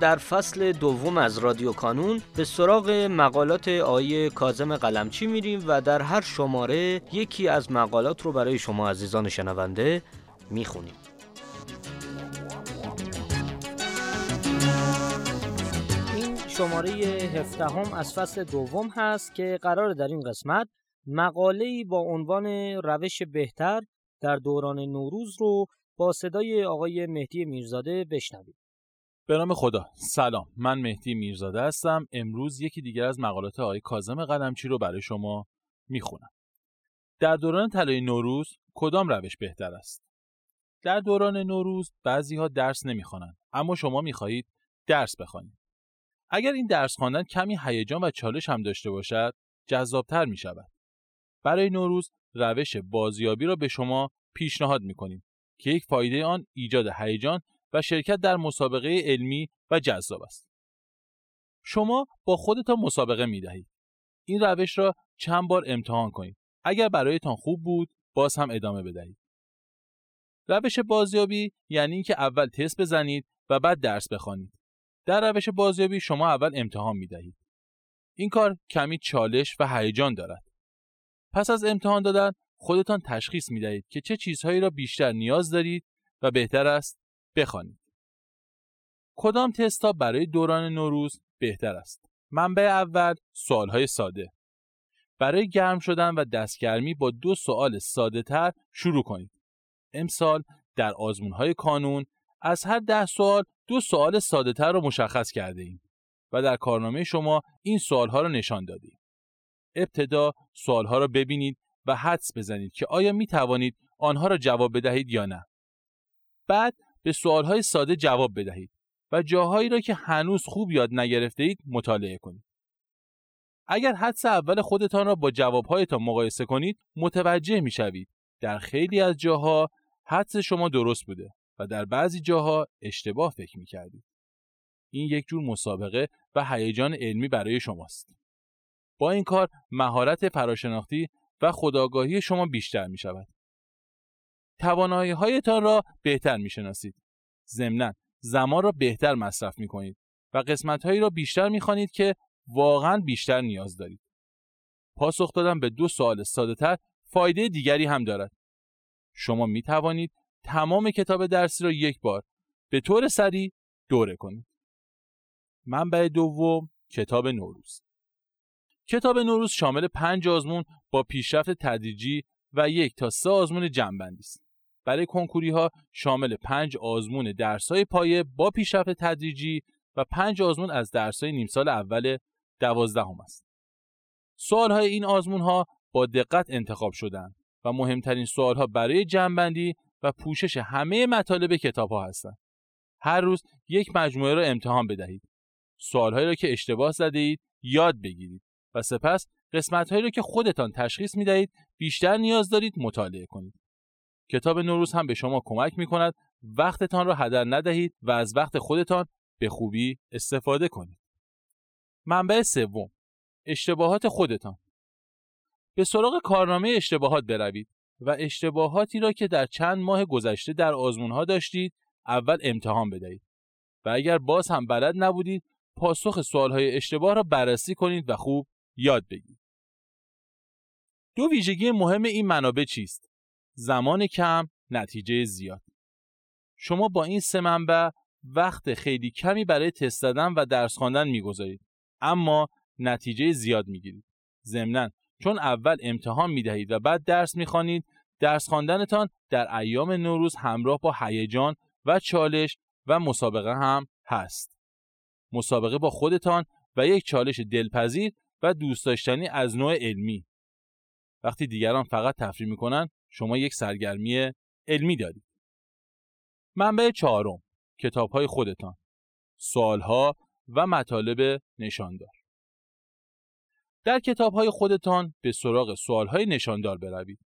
در فصل دوم از رادیو کانون به سراغ مقالات آیه کازم قلمچی میریم و در هر شماره یکی از مقالات رو برای شما عزیزان شنونده می‌خونیم این شماره هفدهم از فصل دوم هست که قرار در این قسمت مقاله‌ای با عنوان روش بهتر در دوران نوروز رو با صدای آقای مهدی میرزاده بشنوید. به نام خدا. سلام. من مهدی میرزاده هستم. امروز یکی دیگر از مقالات آقای کازم قلمچی رو برای شما می‌خونم. در دوران طلای نوروز کدام روش بهتر است؟ در دوران نوروز بعضی ها درس نمی‌خوانند اما شما می‌خواهید درس بخوانید. اگر این درس خواندن کمی هیجان و چالش هم داشته باشد جذابتر می شود برای نوروز روش بازیابی را به شما پیشنهاد می که یک فایده آن ایجاد هیجان و شرکت در مسابقه علمی و جذاب است. شما با خودتان مسابقه می دهید. این روش را چند بار امتحان کنید. اگر برایتان خوب بود، باز هم ادامه بدهید. روش بازیابی یعنی اینکه اول تست بزنید و بعد درس بخوانید. در روش بازیابی شما اول امتحان می دهید. این کار کمی چالش و هیجان دارد. پس از امتحان دادن خودتان تشخیص می دهید که چه چیزهایی را بیشتر نیاز دارید و بهتر است بخوانید. کدام تستا برای دوران نوروز بهتر است؟ منبع اول سوالهای ساده. برای گرم شدن و دستگرمی با دو سوال ساده تر شروع کنید. امسال در آزمونهای کانون از هر ده سوال دو سوال ساده تر را مشخص کرده ایم و در کارنامه شما این سوالها را نشان دادیم. ابتدا سوالها را ببینید و حدس بزنید که آیا می توانید آنها را جواب بدهید یا نه. بعد به سوالهای ساده جواب بدهید و جاهایی را که هنوز خوب یاد نگرفته اید مطالعه کنید. اگر حدس اول خودتان را با جوابهایتان مقایسه کنید متوجه می شوید در خیلی از جاها حدس شما درست بوده و در بعضی جاها اشتباه فکر می کردید. این یک جور مسابقه و هیجان علمی برای شماست. با این کار مهارت فراشناختی و خداگاهی شما بیشتر می شود. توانایی هایتان را بهتر می شناسید. ضمنا زمان را بهتر مصرف می کنید و قسمت هایی را بیشتر می خوانید که واقعا بیشتر نیاز دارید. پاسخ دادن به دو سوال ساده تر فایده دیگری هم دارد. شما می توانید تمام کتاب درسی را یک بار به طور سریع دوره کنید. منبع دوم کتاب نوروز کتاب نوروز شامل پنج آزمون با پیشرفت تدریجی و یک تا سه آزمون جنبندی است. برای کنکوری ها شامل پنج آزمون درسای پایه با پیشرفت تدریجی و پنج آزمون از درسای نیم سال اول دوازدهم است. سوال های این آزمون ها با دقت انتخاب شدند و مهمترین سوال ها برای جمعبندی و پوشش همه مطالب کتاب ها هستند. هر روز یک مجموعه را امتحان بدهید. سوال هایی را که اشتباه زده اید یاد بگیرید و سپس قسمت هایی را که خودتان تشخیص می دهید بیشتر نیاز دارید مطالعه کنید. کتاب نوروز هم به شما کمک می کند وقتتان را هدر ندهید و از وقت خودتان به خوبی استفاده کنید. منبع سوم اشتباهات خودتان به سراغ کارنامه اشتباهات بروید و اشتباهاتی را که در چند ماه گذشته در آزمونها داشتید اول امتحان بدهید و اگر باز هم بلد نبودید پاسخ سوالهای اشتباه را بررسی کنید و خوب یاد بگیرید. دو ویژگی مهم این منابع چیست؟ زمان کم، نتیجه زیاد. شما با این سه منبع وقت خیلی کمی برای تست دادن و درس خواندن می‌گذارید اما نتیجه زیاد می‌گیرید. ضمناً چون اول امتحان می‌دهید و بعد درس می‌خوانید درس خواندنتان در ایام نوروز همراه با هیجان و چالش و مسابقه هم هست. مسابقه با خودتان و یک چالش دلپذیر و دوست داشتنی از نوع علمی وقتی دیگران فقط تفریح می‌کنن شما یک سرگرمی علمی دارید. منبع چهارم کتاب های خودتان. سوالها و مطالب نشاندار. در کتاب های خودتان به سراغ سوال های نشاندار بروید.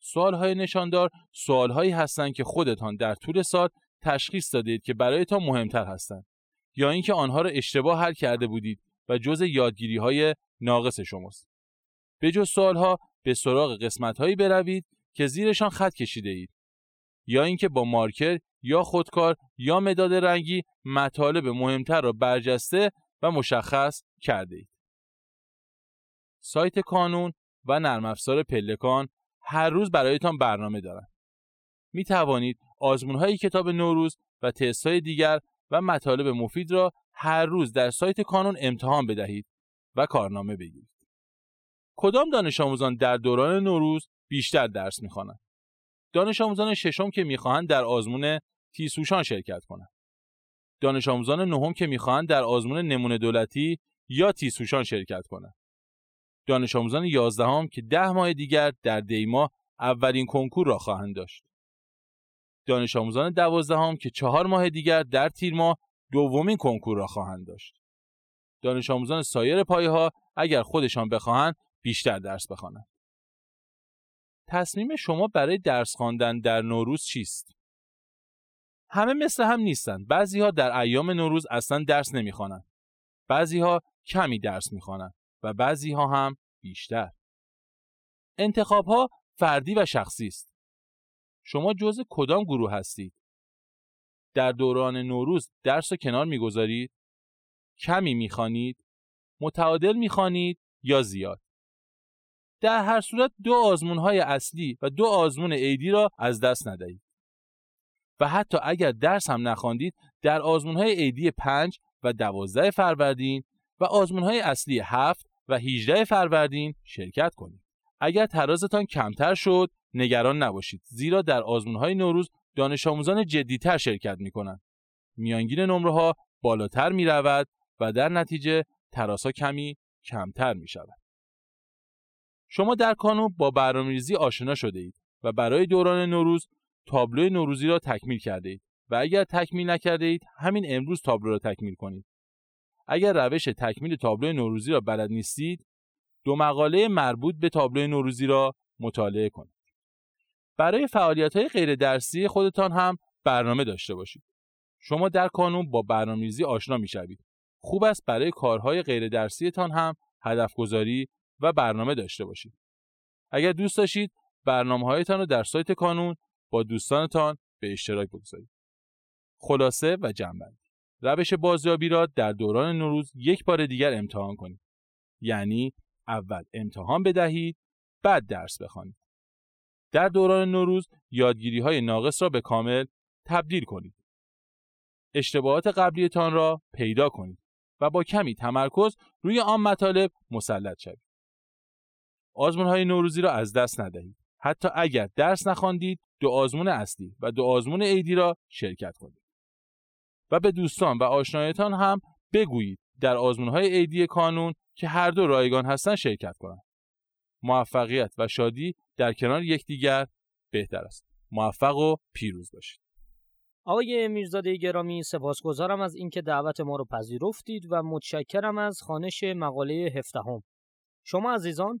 سوال های نشاندار سوال هایی هستند که خودتان در طول سال تشخیص دادید که برایتان مهمتر هستند یا اینکه آنها را اشتباه حل کرده بودید و جز یادگیری های ناقص شماست. به جز سوال ها به سراغ قسمت هایی بروید که زیرشان خط کشیده اید یا اینکه با مارکر یا خودکار یا مداد رنگی مطالب مهمتر را برجسته و مشخص کرده اید. سایت کانون و نرم افزار پلکان هر روز برایتان برنامه دارند. می توانید آزمون های کتاب نوروز و تست های دیگر و مطالب مفید را هر روز در سایت کانون امتحان بدهید و کارنامه بگیرید. کدام دانش آموزان در دوران نوروز بیشتر درس می‌خوانند؟ دانش آموزان ششم که می‌خواهند در آزمون تیسوشان شرکت کنند. دانش آموزان نهم که می‌خواهند در آزمون نمونه دولتی یا تیسوشان شرکت کنند. دانش آموزان یازدهم که ده ماه دیگر در دیما اولین کنکور را خواهند داشت. دانش آموزان دوازدهم که چهار ماه دیگر در تیر ماه دومین کنکور را خواهند داشت. دانش آموزان سایر پایه ها اگر خودشان بخواهند بیشتر درس بخوانند. تصمیم شما برای درس خواندن در نوروز چیست؟ همه مثل هم نیستند. بعضی ها در ایام نوروز اصلا درس نمی‌خوانند. بعضی ها کمی درس می‌خوانند و بعضی ها هم بیشتر. انتخاب ها فردی و شخصی است. شما جز کدام گروه هستید؟ در دوران نوروز درس رو کنار می‌گذارید؟ کمی می‌خوانید؟ متعادل می‌خوانید یا زیاد؟ در هر صورت دو آزمون های اصلی و دو آزمون ایدی را از دست ندهید. و حتی اگر درس هم نخواندید در آزمون های ایدی 5 و 12 فروردین و آزمون های اصلی 7 و 18 فروردین شرکت کنید. اگر ترازتان کمتر شد نگران نباشید زیرا در آزمون های نوروز دانش آموزان جدیتر شرکت می کنند. میانگین نمره ها بالاتر می رود و در نتیجه تراسا کمی کمتر می شود. شما در کانون با برنامه‌ریزی آشنا شده اید و برای دوران نوروز تابلو نوروزی را تکمیل کرده اید و اگر تکمیل نکرده اید همین امروز تابلو را تکمیل کنید. اگر روش تکمیل تابلو نوروزی را بلد نیستید، دو مقاله مربوط به تابلو نوروزی را مطالعه کنید. برای فعالیت های غیر درسی خودتان هم برنامه داشته باشید. شما در کانون با برنامه‌ریزی آشنا می‌شوید. خوب است برای کارهای غیر درسیتان هم هدف گذاری و برنامه داشته باشید. اگر دوست داشتید برنامه هایتان رو در سایت کانون با دوستانتان به اشتراک بگذارید. خلاصه و جنبندی روش بازیابی را در دوران نوروز یک بار دیگر امتحان کنید. یعنی اول امتحان بدهید بعد درس بخوانید. در دوران نوروز یادگیری های ناقص را به کامل تبدیل کنید. اشتباهات قبلیتان را پیدا کنید و با کمی تمرکز روی آن مطالب مسلط شوید. آزمون های نوروزی را از دست ندهید. حتی اگر درس نخواندید دو آزمون اصلی و دو آزمون عیدی را شرکت کنید. و به دوستان و آشنایتان هم بگویید در آزمون های عیدی کانون که هر دو رایگان هستند شرکت کنند. موفقیت و شادی در کنار یکدیگر بهتر است. موفق و پیروز باشید. آقای میرزاده گرامی سپاسگزارم از اینکه دعوت ما رو پذیرفتید و متشکرم از خانش مقاله هفدهم. شما عزیزان